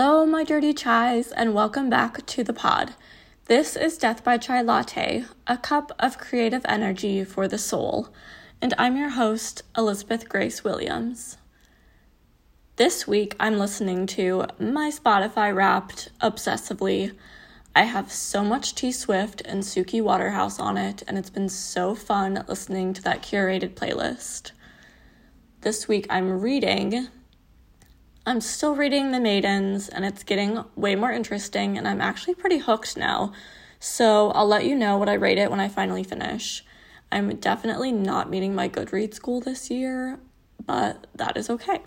Hello, my dirty chais, and welcome back to the pod. This is Death by Chai Latte, a cup of creative energy for the soul, and I'm your host, Elizabeth Grace Williams. This week, I'm listening to my Spotify wrapped obsessively. I have so much T Swift and Suki Waterhouse on it, and it's been so fun listening to that curated playlist. This week, I'm reading I'm still reading The Maidens and it's getting way more interesting, and I'm actually pretty hooked now. So I'll let you know what I rate it when I finally finish. I'm definitely not meeting my Goodreads goal this year, but that is okay.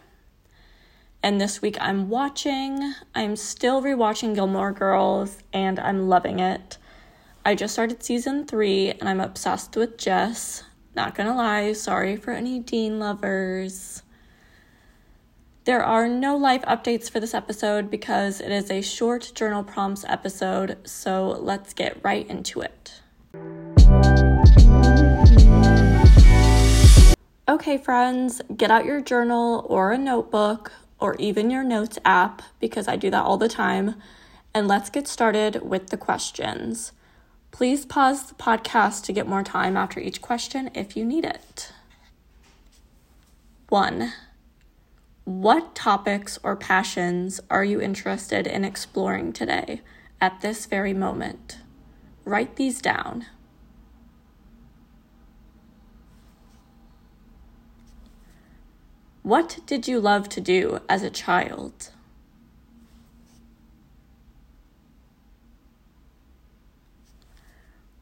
And this week I'm watching, I'm still rewatching Gilmore Girls, and I'm loving it. I just started season three and I'm obsessed with Jess. Not gonna lie, sorry for any Dean lovers. There are no life updates for this episode because it is a short journal prompts episode, so let's get right into it. Okay, friends, get out your journal or a notebook or even your notes app because I do that all the time, and let's get started with the questions. Please pause the podcast to get more time after each question if you need it. 1. What topics or passions are you interested in exploring today at this very moment? Write these down. What did you love to do as a child?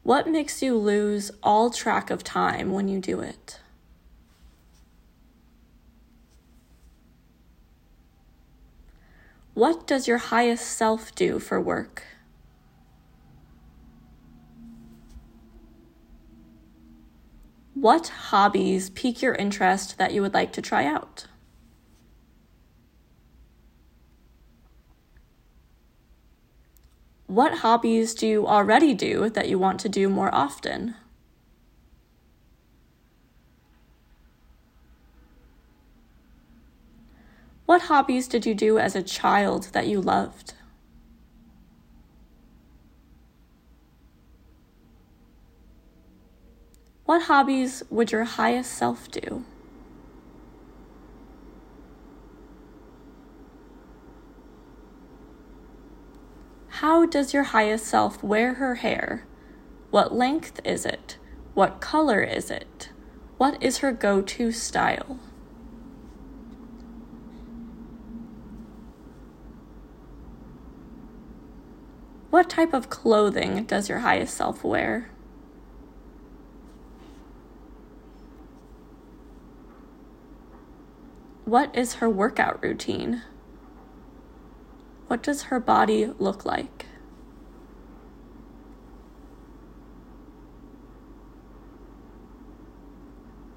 What makes you lose all track of time when you do it? What does your highest self do for work? What hobbies pique your interest that you would like to try out? What hobbies do you already do that you want to do more often? What hobbies did you do as a child that you loved? What hobbies would your highest self do? How does your highest self wear her hair? What length is it? What color is it? What is her go to style? What type of clothing does your highest self wear? What is her workout routine? What does her body look like?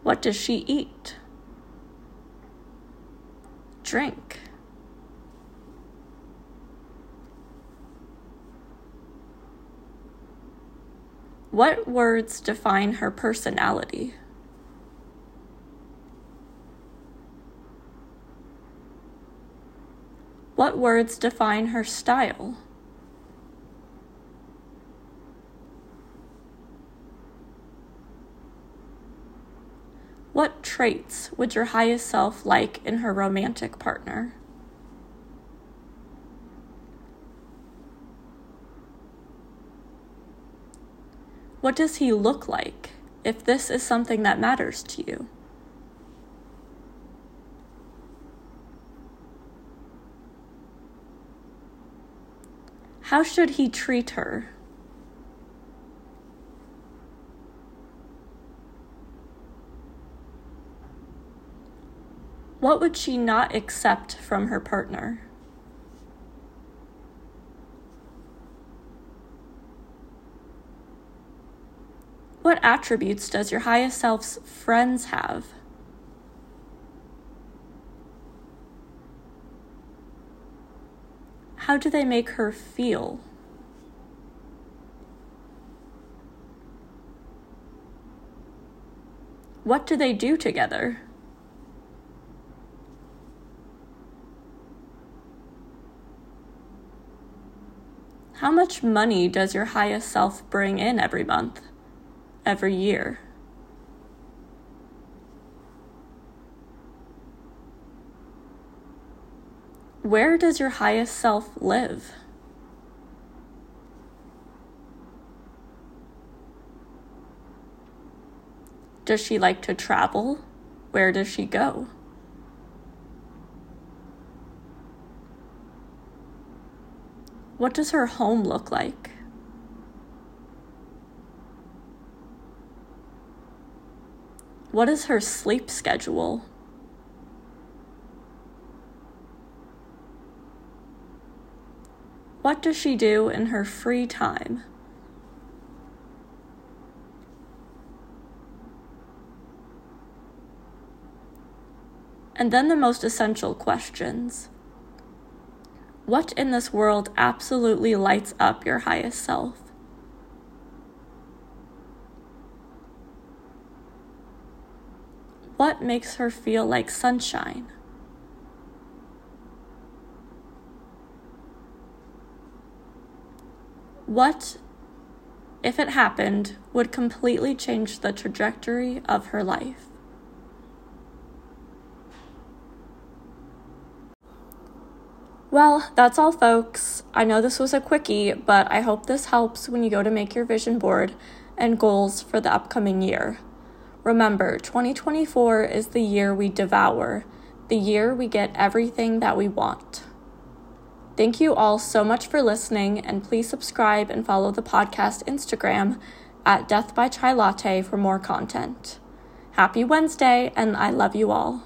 What does she eat? Drink. What words define her personality? What words define her style? What traits would your highest self like in her romantic partner? What does he look like if this is something that matters to you? How should he treat her? What would she not accept from her partner? What attributes does your highest self's friends have? How do they make her feel? What do they do together? How much money does your highest self bring in every month, every year? Where does your highest self live? Does she like to travel? Where does she go? What does her home look like? What is her sleep schedule? What does she do in her free time? And then the most essential questions. What in this world absolutely lights up your highest self? What makes her feel like sunshine? What, if it happened, would completely change the trajectory of her life? Well, that's all, folks. I know this was a quickie, but I hope this helps when you go to make your vision board and goals for the upcoming year. Remember, 2024 is the year we devour, the year we get everything that we want. Thank you all so much for listening, and please subscribe and follow the podcast Instagram at Death by Chai Latte for more content. Happy Wednesday, and I love you all.